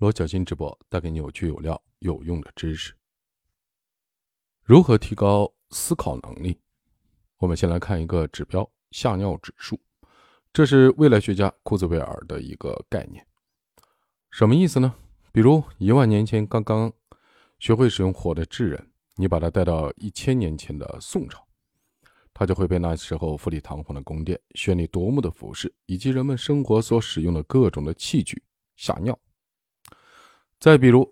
罗小新直播带给你有趣有料、有用的知识。如何提高思考能力？我们先来看一个指标——吓尿指数。这是未来学家库兹韦尔的一个概念。什么意思呢？比如一万年前刚刚学会使用火的智人，你把他带到一千年前的宋朝，他就会被那时候富丽堂皇的宫殿、绚丽夺目的服饰以及人们生活所使用的各种的器具吓尿。再比如，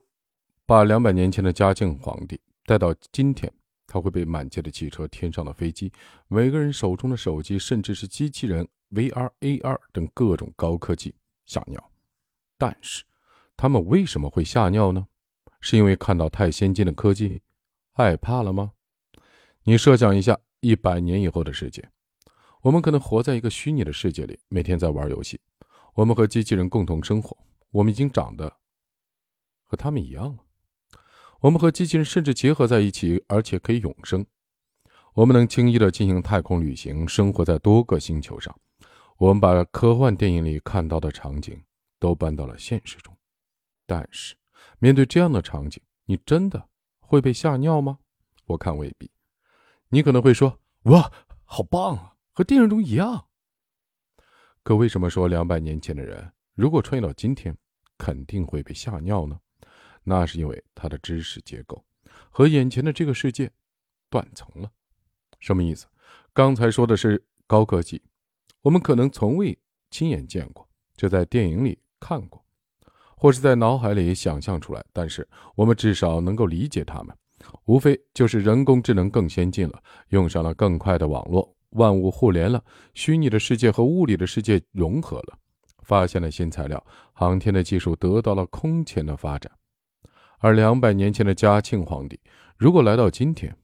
把两百年前的嘉靖皇帝带到今天，他会被满街的汽车、天上的飞机、每个人手中的手机，甚至是机器人、VR、AR 等各种高科技吓尿。但是，他们为什么会吓尿呢？是因为看到太先进的科技，害怕了吗？你设想一下，一百年以后的世界，我们可能活在一个虚拟的世界里，每天在玩游戏，我们和机器人共同生活，我们已经长得。和他们一样了，我们和机器人甚至结合在一起，而且可以永生。我们能轻易的进行太空旅行，生活在多个星球上。我们把科幻电影里看到的场景都搬到了现实中。但是，面对这样的场景，你真的会被吓尿吗？我看未必。你可能会说：“哇，好棒啊，和电影中一样。”可为什么说两百年前的人如果穿越到今天，肯定会被吓尿呢？那是因为他的知识结构和眼前的这个世界断层了。什么意思？刚才说的是高科技，我们可能从未亲眼见过，就在电影里看过，或是在脑海里想象出来。但是我们至少能够理解它们，无非就是人工智能更先进了，用上了更快的网络，万物互联了，虚拟的世界和物理的世界融合了，发现了新材料，航天的技术得到了空前的发展。而两百年前的嘉庆皇帝，如果来到今天，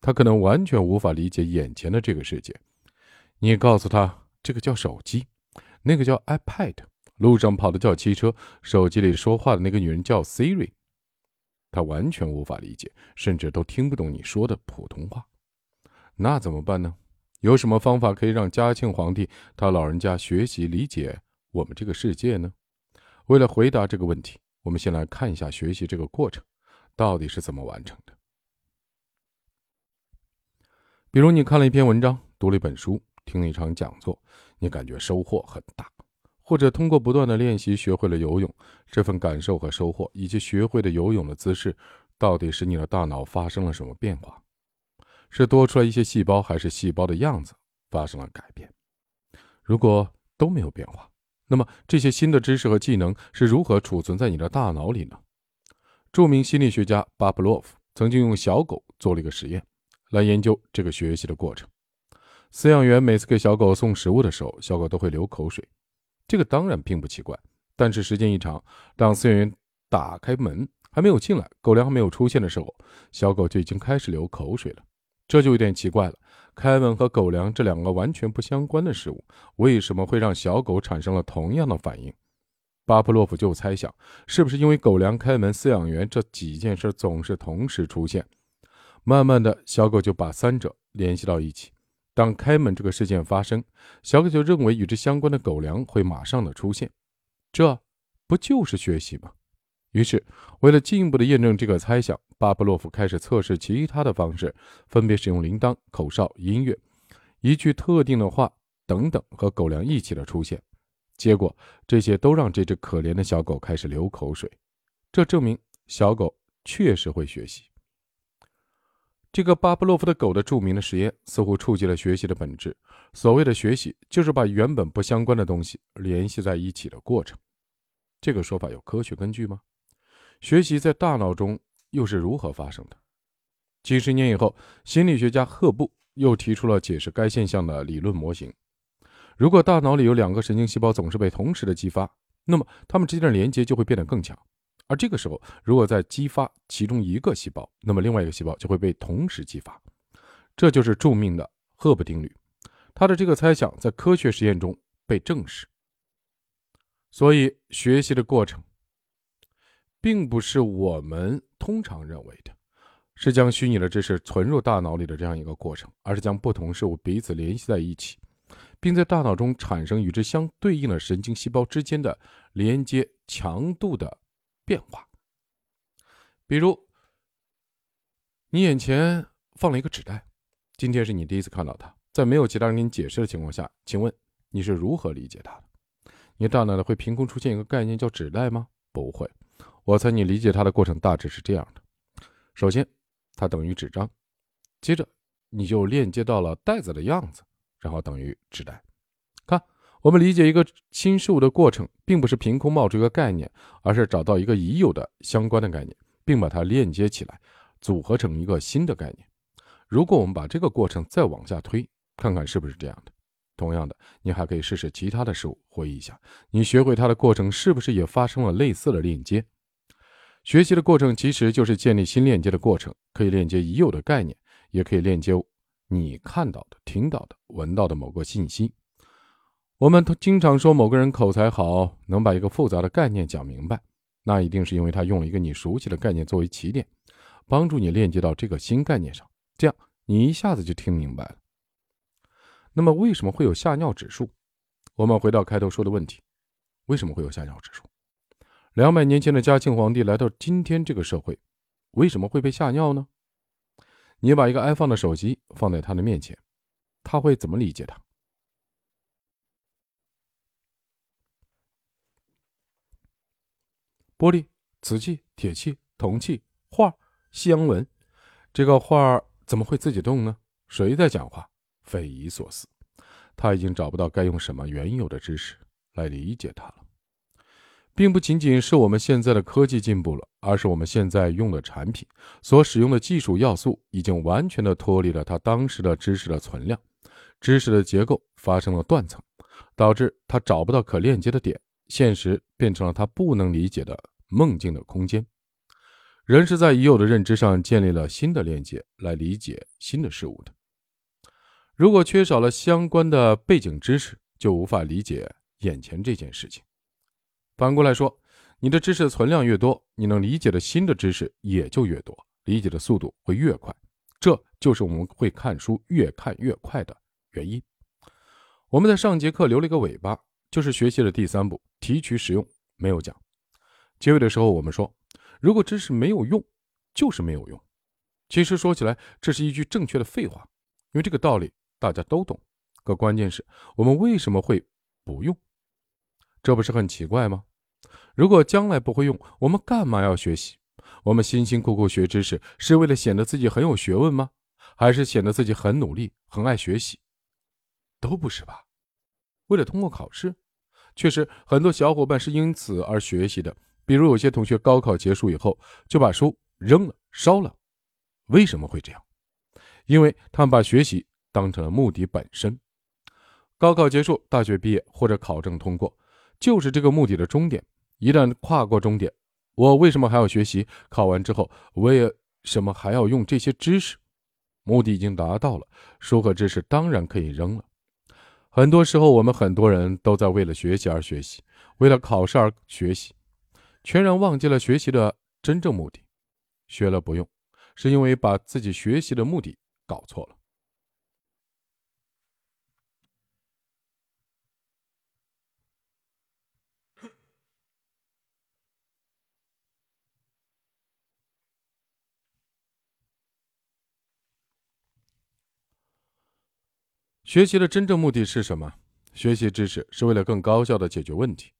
他可能完全无法理解眼前的这个世界。你告诉他这个叫手机，那个叫 iPad，路上跑的叫汽车，手机里说话的那个女人叫 Siri，他完全无法理解，甚至都听不懂你说的普通话。那怎么办呢？有什么方法可以让嘉庆皇帝他老人家学习理解我们这个世界呢？为了回答这个问题。我们先来看一下学习这个过程到底是怎么完成的。比如，你看了一篇文章，读了一本书，听了一场讲座，你感觉收获很大；或者通过不断的练习学会了游泳，这份感受和收获，以及学会的游泳的姿势，到底是你的大脑发生了什么变化？是多出来一些细胞，还是细胞的样子发生了改变？如果都没有变化。那么这些新的知识和技能是如何储存在你的大脑里呢？著名心理学家巴布洛夫曾经用小狗做了一个实验，来研究这个学习的过程。饲养员每次给小狗送食物的时候，小狗都会流口水。这个当然并不奇怪，但是时间一长，当饲养员打开门还没有进来，狗粮还没有出现的时候，小狗就已经开始流口水了。这就有点奇怪了。凯文和狗粮这两个完全不相关的事物，为什么会让小狗产生了同样的反应？巴甫洛夫就猜想，是不是因为狗粮、开门、饲养员这几件事总是同时出现？慢慢的小狗就把三者联系到一起。当开门这个事件发生，小狗就认为与之相关的狗粮会马上的出现，这不就是学习吗？于是，为了进一步的验证这个猜想，巴布洛夫开始测试其他的方式，分别使用铃铛、口哨、音乐、一句特定的话等等，和狗粮一起的出现。结果，这些都让这只可怜的小狗开始流口水。这证明小狗确实会学习。这个巴布洛夫的狗的著名的实验似乎触及了学习的本质。所谓的学习，就是把原本不相关的东西联系在一起的过程。这个说法有科学根据吗？学习在大脑中又是如何发生的？几十年以后，心理学家赫布又提出了解释该现象的理论模型。如果大脑里有两个神经细胞总是被同时的激发，那么它们之间的连接就会变得更强。而这个时候，如果再激发其中一个细胞，那么另外一个细胞就会被同时激发。这就是著名的赫布定律。他的这个猜想在科学实验中被证实。所以，学习的过程。并不是我们通常认为的，是将虚拟的知识存入大脑里的这样一个过程，而是将不同事物彼此联系在一起，并在大脑中产生与之相对应的神经细胞之间的连接强度的变化。比如，你眼前放了一个纸袋，今天是你第一次看到它，在没有其他人给你解释的情况下，请问你是如何理解它的？你大脑里会凭空出现一个概念叫纸袋吗？不会。我猜你理解它的过程大致是这样的：首先，它等于纸张，接着你就链接到了袋子的样子，然后等于纸袋。看，我们理解一个新事物的过程，并不是凭空冒出一个概念，而是找到一个已有的相关的概念，并把它链接起来，组合成一个新的概念。如果我们把这个过程再往下推，看看是不是这样的。同样的，你还可以试试其他的事物，回忆一下，你学会它的过程是不是也发生了类似的链接？学习的过程其实就是建立新链接的过程，可以链接已有的概念，也可以链接你看到的、听到的、闻到的某个信息。我们经常说某个人口才好，能把一个复杂的概念讲明白，那一定是因为他用了一个你熟悉的概念作为起点，帮助你链接到这个新概念上，这样你一下子就听明白了。那么为什么会有吓尿指数？我们回到开头说的问题：为什么会有吓尿指数？两百年前的嘉庆皇帝来到今天这个社会，为什么会被吓尿呢？你把一个 iPhone 的手机放在他的面前，他会怎么理解它？玻璃、瓷器、铁器、铜器、画、西洋文，这个画怎么会自己动呢？谁在讲话？匪夷所思，他已经找不到该用什么原有的知识来理解它了，并不仅仅是我们现在的科技进步了，而是我们现在用的产品所使用的技术要素已经完全的脱离了他当时的知识的存量，知识的结构发生了断层，导致他找不到可链接的点，现实变成了他不能理解的梦境的空间。人是在已有的认知上建立了新的链接来理解新的事物的。如果缺少了相关的背景知识，就无法理解眼前这件事情。反过来说，你的知识存量越多，你能理解的新的知识也就越多，理解的速度会越快。这就是我们会看书越看越快的原因。我们在上节课留了一个尾巴，就是学习的第三步——提取使用，没有讲。结尾的时候，我们说，如果知识没有用，就是没有用。其实说起来，这是一句正确的废话，因为这个道理。大家都懂，可关键是我们为什么会不用？这不是很奇怪吗？如果将来不会用，我们干嘛要学习？我们辛辛苦苦学知识，是为了显得自己很有学问吗？还是显得自己很努力、很爱学习？都不是吧？为了通过考试？确实，很多小伙伴是因此而学习的。比如有些同学高考结束以后就把书扔了、烧了，为什么会这样？因为他们把学习。当成了目的本身，高考结束、大学毕业或者考证通过，就是这个目的的终点。一旦跨过终点，我为什么还要学习？考完之后，为什么还要用这些知识？目的已经达到了，书和知识当然可以扔了。很多时候，我们很多人都在为了学习而学习，为了考试而学习，全然忘记了学习的真正目的。学了不用，是因为把自己学习的目的搞错了。学习的真正目的是什么？学习知识是为了更高效的解决问题。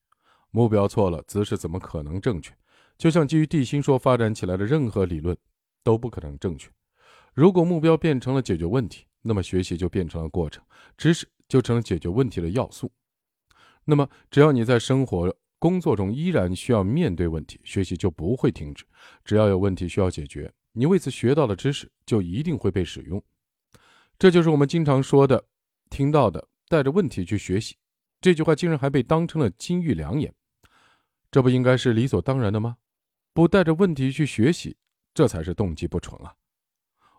目标错了，姿势怎么可能正确？就像基于地心说发展起来的任何理论，都不可能正确。如果目标变成了解决问题，那么学习就变成了过程，知识就成了解决问题的要素。那么，只要你在生活、工作中依然需要面对问题，学习就不会停止。只要有问题需要解决，你为此学到的知识就一定会被使用。这就是我们经常说的。听到的带着问题去学习，这句话竟然还被当成了金玉良言，这不应该是理所当然的吗？不带着问题去学习，这才是动机不纯啊！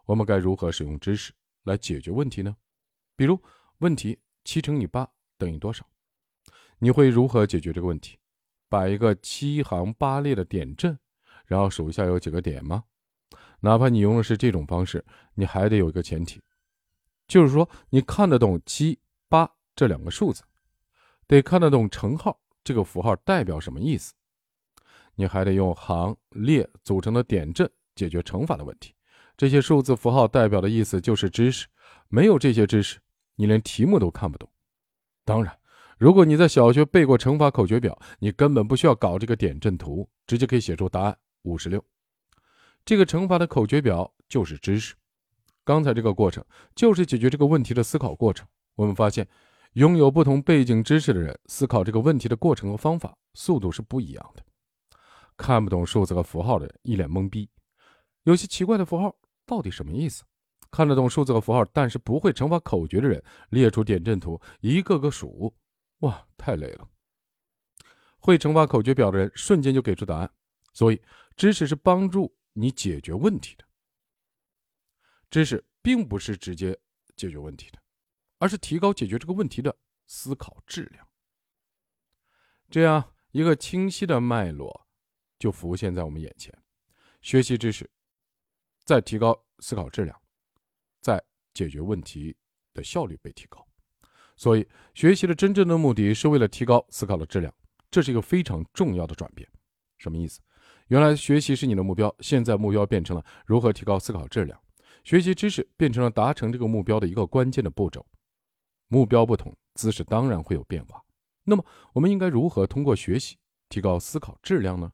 我们该如何使用知识来解决问题呢？比如，问题七乘以八等于多少？你会如何解决这个问题？摆一个七行八列的点阵，然后数一下有几个点吗？哪怕你用的是这种方式，你还得有一个前提。就是说，你看得懂七八这两个数字，得看得懂乘号这个符号代表什么意思。你还得用行列组成的点阵解决乘法的问题。这些数字符号代表的意思就是知识，没有这些知识，你连题目都看不懂。当然，如果你在小学背过乘法口诀表，你根本不需要搞这个点阵图，直接可以写出答案五十六。这个乘法的口诀表就是知识。刚才这个过程就是解决这个问题的思考过程。我们发现，拥有不同背景知识的人思考这个问题的过程和方法速度是不一样的。看不懂数字和符号的人一脸懵逼，有些奇怪的符号。到底什么意思？看得懂数字和符号，但是不会乘法口诀的人，列出点阵图，一个个数，哇，太累了。会乘法口诀表的人，瞬间就给出答案。所以，知识是帮助你解决问题的。知识并不是直接解决问题的，而是提高解决这个问题的思考质量。这样一个清晰的脉络就浮现在我们眼前。学习知识。再提高思考质量，再解决问题的效率被提高，所以学习的真正的目的是为了提高思考的质量，这是一个非常重要的转变。什么意思？原来学习是你的目标，现在目标变成了如何提高思考质量，学习知识变成了达成这个目标的一个关键的步骤。目标不同，姿势当然会有变化。那么，我们应该如何通过学习提高思考质量呢？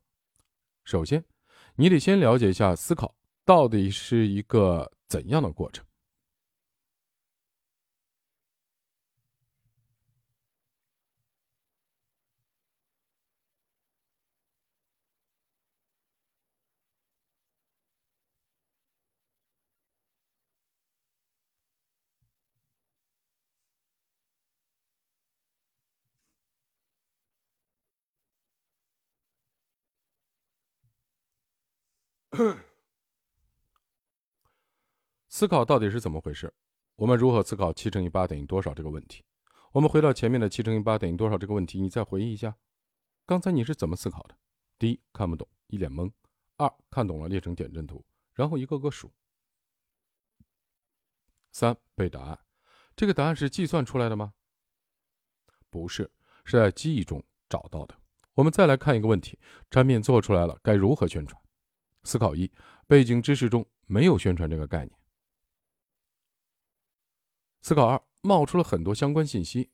首先，你得先了解一下思考。到底是一个怎样的过程？思考到底是怎么回事？我们如何思考七乘以八等于多少这个问题？我们回到前面的七乘以八等于多少这个问题，你再回忆一下，刚才你是怎么思考的？第一，看不懂，一脸懵；二，看懂了，列成点阵图，然后一个个数；三，背答案。这个答案是计算出来的吗？不是，是在记忆中找到的。我们再来看一个问题：产品做出来了，该如何宣传？思考一，背景知识中没有宣传这个概念。思考二冒出了很多相关信息，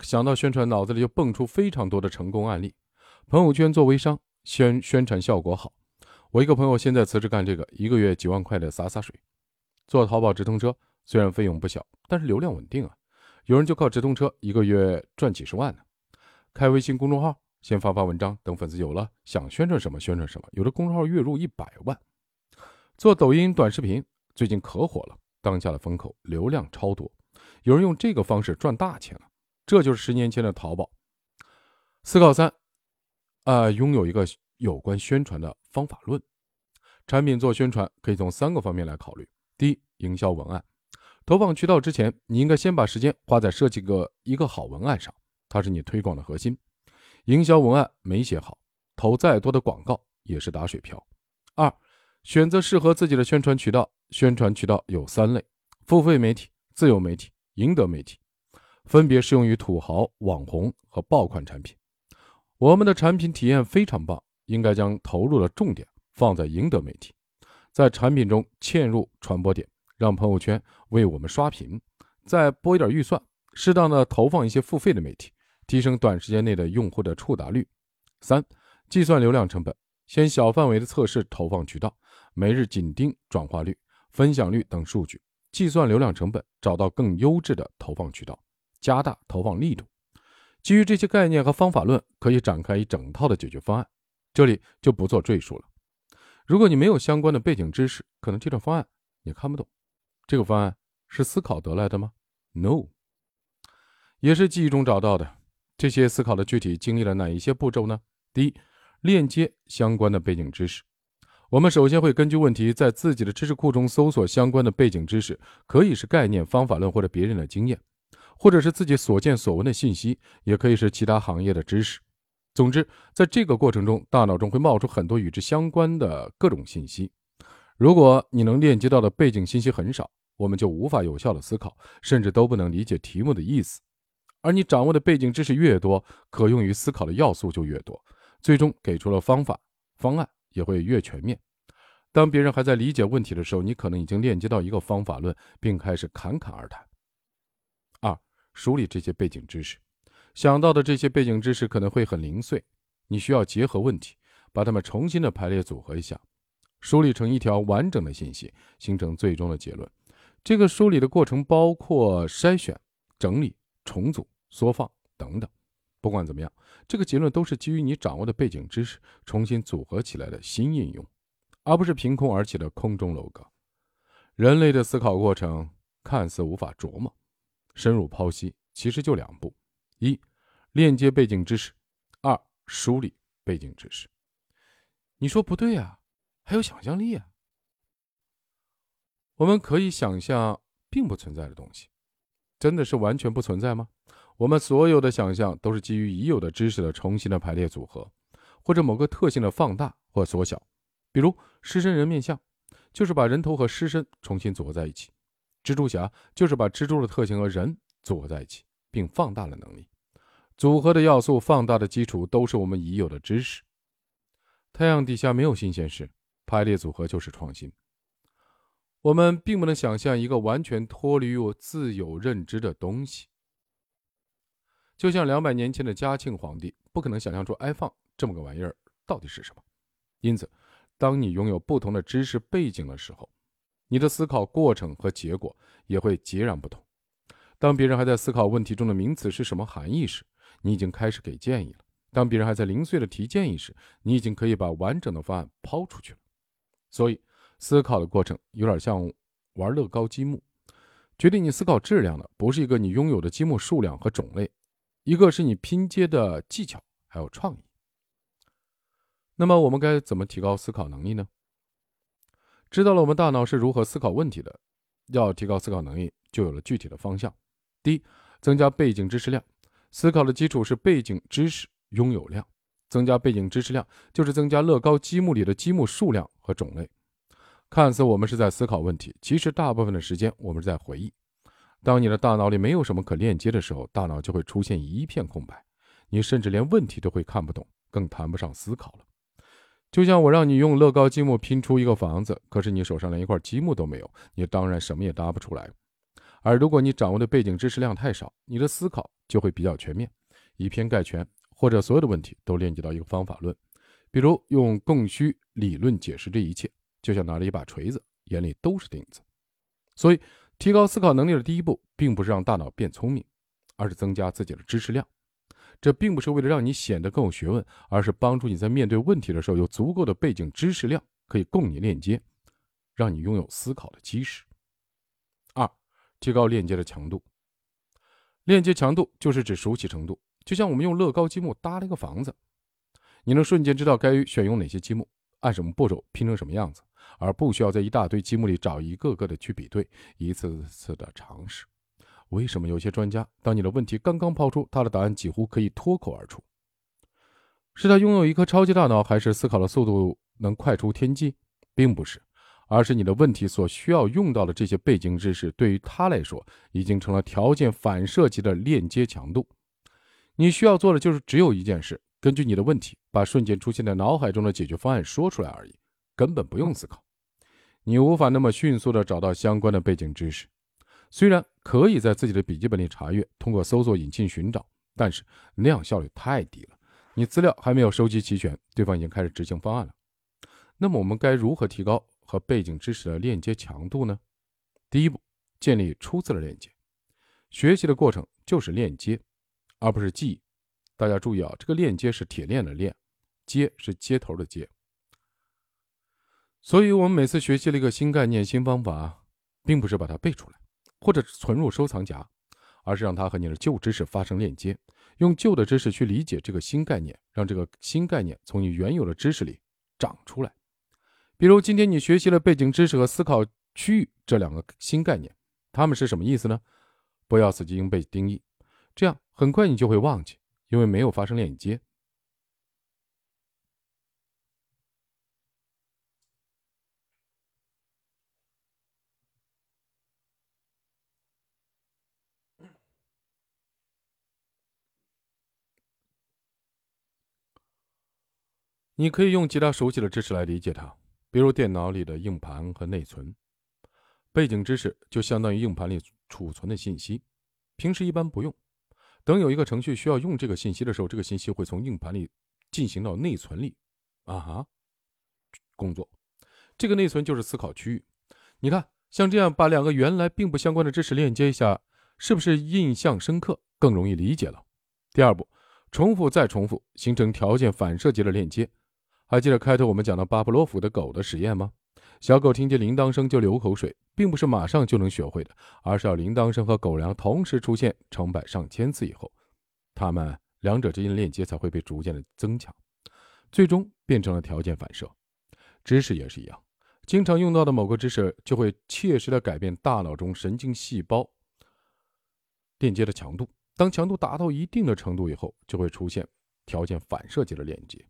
想到宣传，脑子里就蹦出非常多的成功案例。朋友圈做微商，宣宣传效果好。我一个朋友现在辞职干这个，一个月几万块的洒洒水。做淘宝直通车，虽然费用不小，但是流量稳定啊。有人就靠直通车一个月赚几十万呢。开微信公众号，先发发文章，等粉丝有了，想宣传什么宣传什么。有的公众号月入一百万。做抖音短视频，最近可火了，当下的风口，流量超多。有人用这个方式赚大钱了，这就是十年前的淘宝。思考三，啊，拥有一个有关宣传的方法论。产品做宣传可以从三个方面来考虑：第一，营销文案。投放渠道之前，你应该先把时间花在设计个一个好文案上，它是你推广的核心。营销文案没写好，投再多的广告也是打水漂。二，选择适合自己的宣传渠道。宣传渠道有三类：付费媒体、自由媒体。赢得媒体分别适用于土豪、网红和爆款产品。我们的产品体验非常棒，应该将投入的重点放在赢得媒体，在产品中嵌入传播点，让朋友圈为我们刷屏，再拨一点预算，适当的投放一些付费的媒体，提升短时间内的用户的触达率。三、计算流量成本，先小范围的测试投放渠道，每日紧盯转化率、分享率等数据。计算流量成本，找到更优质的投放渠道，加大投放力度。基于这些概念和方法论，可以展开一整套的解决方案。这里就不做赘述了。如果你没有相关的背景知识，可能这套方案你看不懂。这个方案是思考得来的吗？No，也是记忆中找到的。这些思考的具体经历了哪一些步骤呢？第一，链接相关的背景知识。我们首先会根据问题，在自己的知识库中搜索相关的背景知识，可以是概念、方法论或者别人的经验，或者是自己所见所闻的信息，也可以是其他行业的知识。总之，在这个过程中，大脑中会冒出很多与之相关的各种信息。如果你能链接到的背景信息很少，我们就无法有效的思考，甚至都不能理解题目的意思。而你掌握的背景知识越多，可用于思考的要素就越多，最终给出了方法。方案也会越全面。当别人还在理解问题的时候，你可能已经链接到一个方法论，并开始侃侃而谈。二、梳理这些背景知识，想到的这些背景知识可能会很零碎，你需要结合问题，把它们重新的排列组合一下，梳理成一条完整的信息，形成最终的结论。这个梳理的过程包括筛选、整理、重组、缩放等等。不管怎么样，这个结论都是基于你掌握的背景知识重新组合起来的新应用，而不是凭空而起的空中楼阁。人类的思考过程看似无法琢磨。深入剖析，其实就两步：一、链接背景知识；二、梳理背景知识。你说不对啊？还有想象力啊？我们可以想象并不存在的东西，真的是完全不存在吗？我们所有的想象都是基于已有的知识的重新的排列组合，或者某个特性的放大或缩小。比如狮身人面像，就是把人头和狮身重新组合在一起。蜘蛛侠就是把蜘蛛的特性和人组合在一起，并放大了能力。组合的要素、放大的基础都是我们已有的知识。太阳底下没有新鲜事，排列组合就是创新。我们并不能想象一个完全脱离于自有认知的东西。就像两百年前的嘉庆皇帝不可能想象出 iPhone 这么个玩意儿到底是什么。因此，当你拥有不同的知识背景的时候，你的思考过程和结果也会截然不同。当别人还在思考问题中的名词是什么含义时，你已经开始给建议了；当别人还在零碎的提建议时，你已经可以把完整的方案抛出去了。所以，思考的过程有点像玩乐高积木。决定你思考质量的不是一个你拥有的积木数量和种类，一个是你拼接的技巧还有创意。那么，我们该怎么提高思考能力呢？知道了我们大脑是如何思考问题的，要提高思考能力，就有了具体的方向。第一，增加背景知识量。思考的基础是背景知识拥有量，增加背景知识量就是增加乐高积木里的积木数量和种类。看似我们是在思考问题，其实大部分的时间我们是在回忆。当你的大脑里没有什么可链接的时候，大脑就会出现一片空白，你甚至连问题都会看不懂，更谈不上思考了。就像我让你用乐高积木拼出一个房子，可是你手上连一块积木都没有，你当然什么也搭不出来。而如果你掌握的背景知识量太少，你的思考就会比较全面，以偏概全，或者所有的问题都链接到一个方法论，比如用供需理论解释这一切，就像拿着一把锤子，眼里都是钉子。所以，提高思考能力的第一步，并不是让大脑变聪明，而是增加自己的知识量。这并不是为了让你显得更有学问，而是帮助你在面对问题的时候有足够的背景知识量可以供你链接，让你拥有思考的基石。二、提高链接的强度。链接强度就是指熟悉程度，就像我们用乐高积木搭了一个房子，你能瞬间知道该选用哪些积木，按什么步骤拼成什么样子，而不需要在一大堆积木里找一个个的去比对，一次次的尝试。为什么有些专家，当你的问题刚刚抛出，他的答案几乎可以脱口而出？是他拥有一颗超级大脑，还是思考的速度能快出天际？并不是，而是你的问题所需要用到的这些背景知识，对于他来说已经成了条件反射级的链接强度。你需要做的就是只有一件事：根据你的问题，把瞬间出现在脑海中的解决方案说出来而已，根本不用思考。你无法那么迅速地找到相关的背景知识。虽然可以在自己的笔记本里查阅，通过搜索引擎寻找，但是那样效率太低了。你资料还没有收集齐全，对方已经开始执行方案了。那么我们该如何提高和背景知识的链接强度呢？第一步，建立初次的链接。学习的过程就是链接，而不是记忆。大家注意啊，这个链接是铁链的链，接是接头的接。所以，我们每次学习了一个新概念、新方法，并不是把它背出来。或者存入收藏夹，而是让它和你的旧知识发生链接，用旧的知识去理解这个新概念，让这个新概念从你原有的知识里长出来。比如，今天你学习了背景知识和思考区域这两个新概念，它们是什么意思呢？不要死记硬背定义，这样很快你就会忘记，因为没有发生链接。你可以用其他熟悉的知识来理解它，比如电脑里的硬盘和内存。背景知识就相当于硬盘里储存的信息，平时一般不用。等有一个程序需要用这个信息的时候，这个信息会从硬盘里进行到内存里，啊哈，工作。这个内存就是思考区域。你看，像这样把两个原来并不相关的知识链接一下，是不是印象深刻，更容易理解了？第二步，重复再重复，形成条件反射级的链接。还记得开头我们讲到巴甫洛夫的狗的实验吗？小狗听见铃铛声就流口水，并不是马上就能学会的，而是要铃铛声和狗粮同时出现成百上千次以后，它们两者之间的链接才会被逐渐的增强，最终变成了条件反射。知识也是一样，经常用到的某个知识就会切实的改变大脑中神经细胞链接的强度。当强度达到一定的程度以后，就会出现条件反射级的链接。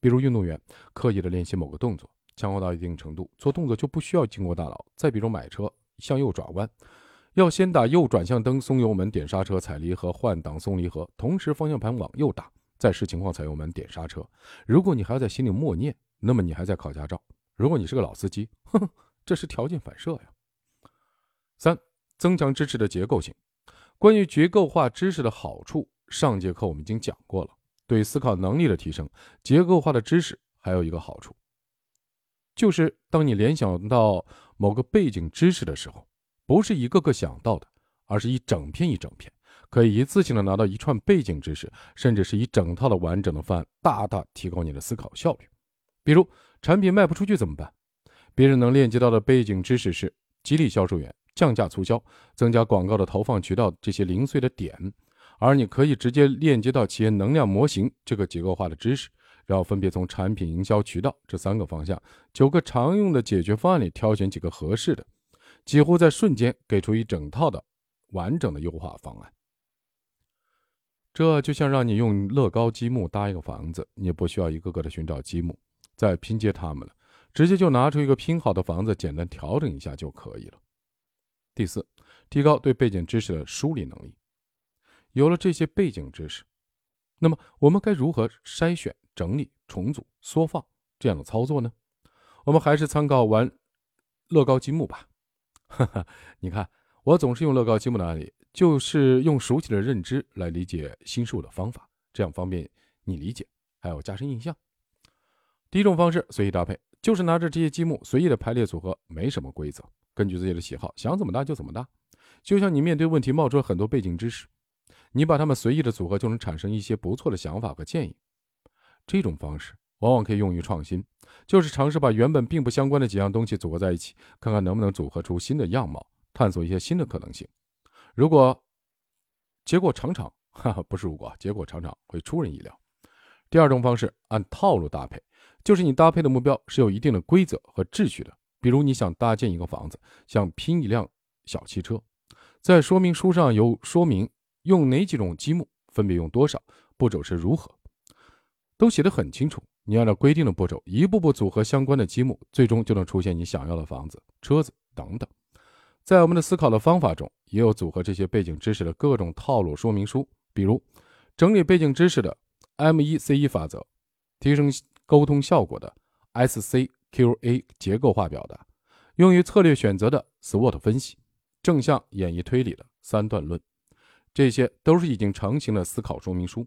比如运动员刻意的练习某个动作。强化到一定程度，做动作就不需要经过大脑。再比如买车，向右转弯，要先打右转向灯，松油门，点刹车，踩离合，换挡，松离合，同时方向盘往右打，再视情况踩油门，点刹车。如果你还要在心里默念，那么你还在考驾照。如果你是个老司机，呵呵，这是条件反射呀。三、增强知识的结构性。关于结构化知识的好处，上节课我们已经讲过了。对思考能力的提升，结构化的知识还有一个好处。就是当你联想到某个背景知识的时候，不是一个个想到的，而是一整片一整片，可以一次性的拿到一串背景知识，甚至是一整套的完整的方案，大大提高你的思考效率。比如产品卖不出去怎么办？别人能链接到的背景知识是激励销售员、降价促销、增加广告的投放渠道这些零碎的点，而你可以直接链接到企业能量模型这个结构化的知识。然后分别从产品营销渠道这三个方向、九个常用的解决方案里挑选几个合适的，几乎在瞬间给出一整套的完整的优化方案。这就像让你用乐高积木搭一个房子，你也不需要一个个的寻找积木再拼接它们了，直接就拿出一个拼好的房子，简单调整一下就可以了。第四，提高对背景知识的梳理能力。有了这些背景知识，那么我们该如何筛选？整理、重组、缩放这样的操作呢？我们还是参考玩乐高积木吧。哈哈，你看，我总是用乐高积木的案例，就是用熟悉的认知来理解新事物的方法，这样方便你理解，还有加深印象。第一种方式随意搭配，就是拿着这些积木随意的排列组合，没什么规则，根据自己的喜好，想怎么搭就怎么搭。就像你面对问题冒出了很多背景知识，你把它们随意的组合，就能产生一些不错的想法和建议。这种方式往往可以用于创新，就是尝试把原本并不相关的几样东西组合在一起，看看能不能组合出新的样貌，探索一些新的可能性。如果结果常常，哈哈，不是如果，结果常常会出人意料。第二种方式按套路搭配，就是你搭配的目标是有一定的规则和秩序的。比如你想搭建一个房子，想拼一辆小汽车，在说明书上有说明用哪几种积木，分别用多少，步骤是如何。都写得很清楚，你按照规定的步骤，一步步组合相关的积木，最终就能出现你想要的房子、车子等等。在我们的思考的方法中，也有组合这些背景知识的各种套路说明书，比如整理背景知识的 M 一 C 一法则，提升沟通效果的 S C Q A 结构化表达，用于策略选择的 SWOT 分析，正向演绎推理的三段论，这些都是已经成型的思考说明书。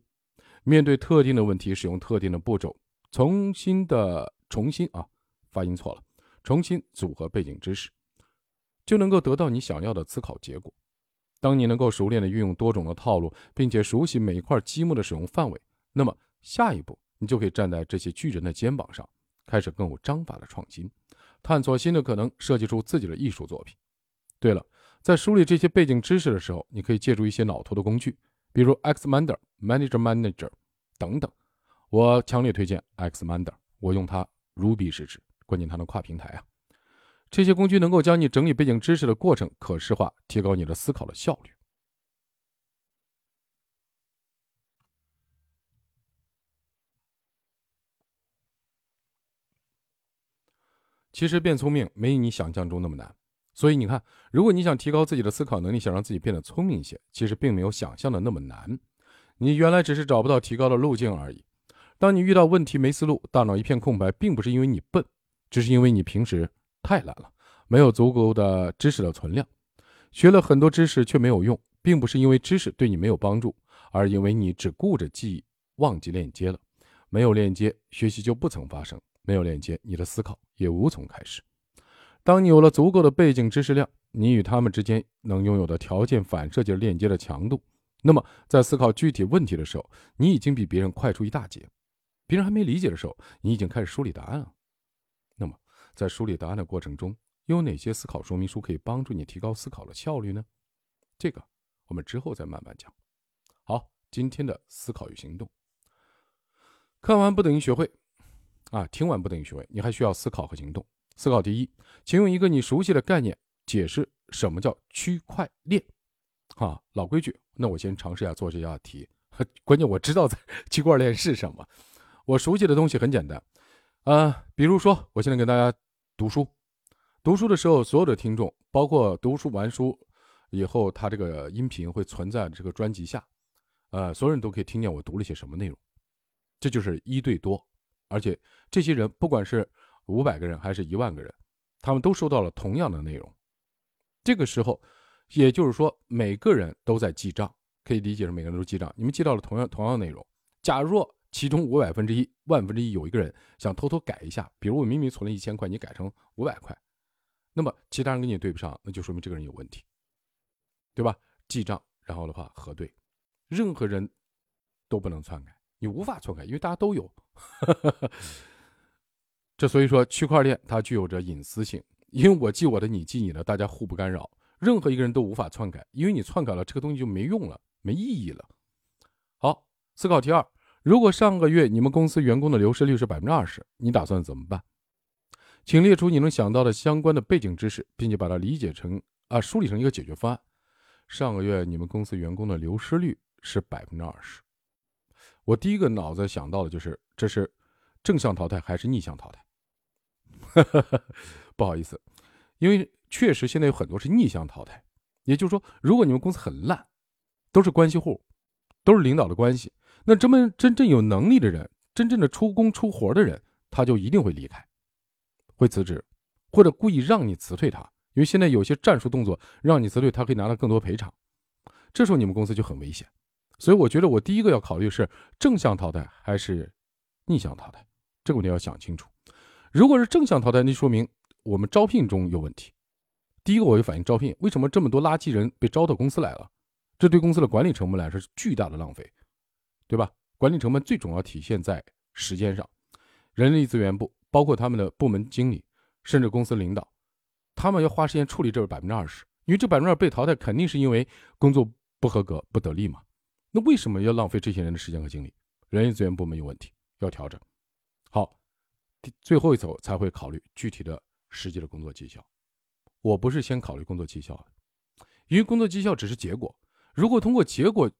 面对特定的问题，使用特定的步骤，重新的重新啊，发音错了，重新组合背景知识，就能够得到你想要的思考结果。当你能够熟练的运用多种的套路，并且熟悉每一块积木的使用范围，那么下一步你就可以站在这些巨人的肩膀上，开始更有章法的创新，探索新的可能，设计出自己的艺术作品。对了，在梳理这些背景知识的时候，你可以借助一些脑图的工具。比如 Xmander、Manager Manager 等等，我强烈推荐 Xmander，我用它如臂使指，关键它能跨平台啊。这些工具能够将你整理背景知识的过程可视化，提高你的思考的效率。其实变聪明没你想象中那么难。所以你看，如果你想提高自己的思考能力，想让自己变得聪明一些，其实并没有想象的那么难。你原来只是找不到提高的路径而已。当你遇到问题没思路，大脑一片空白，并不是因为你笨，只是因为你平时太懒了，没有足够的知识的存量，学了很多知识却没有用，并不是因为知识对你没有帮助，而因为你只顾着记忆，忘记链接了。没有链接，学习就不曾发生；没有链接，你的思考也无从开始。当你有了足够的背景知识量，你与他们之间能拥有的条件反射就链接的强度。那么，在思考具体问题的时候，你已经比别人快出一大截。别人还没理解的时候，你已经开始梳理答案了。那么，在梳理答案的过程中，有哪些思考说明书可以帮助你提高思考的效率呢？这个我们之后再慢慢讲。好，今天的思考与行动。看完不等于学会，啊，听完不等于学会，你还需要思考和行动。思考第一，请用一个你熟悉的概念解释什么叫区块链。啊，老规矩，那我先尝试一下做这道题。关键我知道 区块链是什么，我熟悉的东西很简单，啊，比如说我现在跟大家读书，读书的时候，所有的听众，包括读书完书以后，他这个音频会存在这个专辑下，呃，所有人都可以听见我读了些什么内容。这就是一对多，而且这些人不管是五百个人还是一万个人，他们都收到了同样的内容。这个时候，也就是说每个人都在记账，可以理解成每个人都记账。你们记到了同样同样内容。假如其中五百分之一、万分之一有一个人想偷偷改一下，比如我明明存了一千块，你改成五百块，那么其他人跟你对不上，那就说明这个人有问题，对吧？记账，然后的话核对，任何人都不能篡改。你无法篡改，因为大家都有。这所以说，区块链它具有着隐私性，因为我记我的，你记你的，大家互不干扰，任何一个人都无法篡改，因为你篡改了，这个东西就没用了，没意义了。好，思考题二：如果上个月你们公司员工的流失率是百分之二十，你打算怎么办？请列出你能想到的相关的背景知识，并且把它理解成啊，梳理成一个解决方案。上个月你们公司员工的流失率是百分之二十。我第一个脑子想到的就是，这是正向淘汰还是逆向淘汰？不好意思，因为确实现在有很多是逆向淘汰。也就是说，如果你们公司很烂，都是关系户，都是领导的关系，那这么真正有能力的人，真正的出工出活的人，他就一定会离开，会辞职，或者故意让你辞退他。因为现在有些战术动作让你辞退，他可以拿到更多赔偿，这时候你们公司就很危险。所以我觉得我第一个要考虑是正向淘汰还是逆向淘汰，这个问题要想清楚。如果是正向淘汰，那说明我们招聘中有问题。第一个我就反映招聘，为什么这么多垃圾人被招到公司来了？这对公司的管理成本来说是巨大的浪费，对吧？管理成本最主要体现在时间上。人力资源部包括他们的部门经理，甚至公司领导，他们要花时间处理这百分之二十，因为这百分之二被淘汰，肯定是因为工作不合格、不得力嘛。那为什么要浪费这些人的时间和精力？人力资源部门有问题，要调整。最后一层才会考虑具体的实际的工作绩效。我不是先考虑工作绩效的，因为工作绩效只是结果。如果通过结果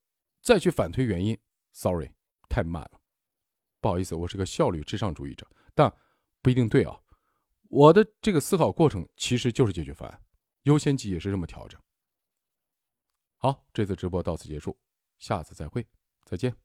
再去反推原因，sorry，太慢了。不好意思，我是个效率至上主义者，但不一定对啊。我的这个思考过程其实就是解决方案，优先级也是这么调整。好，这次直播到此结束。下次再会，再见。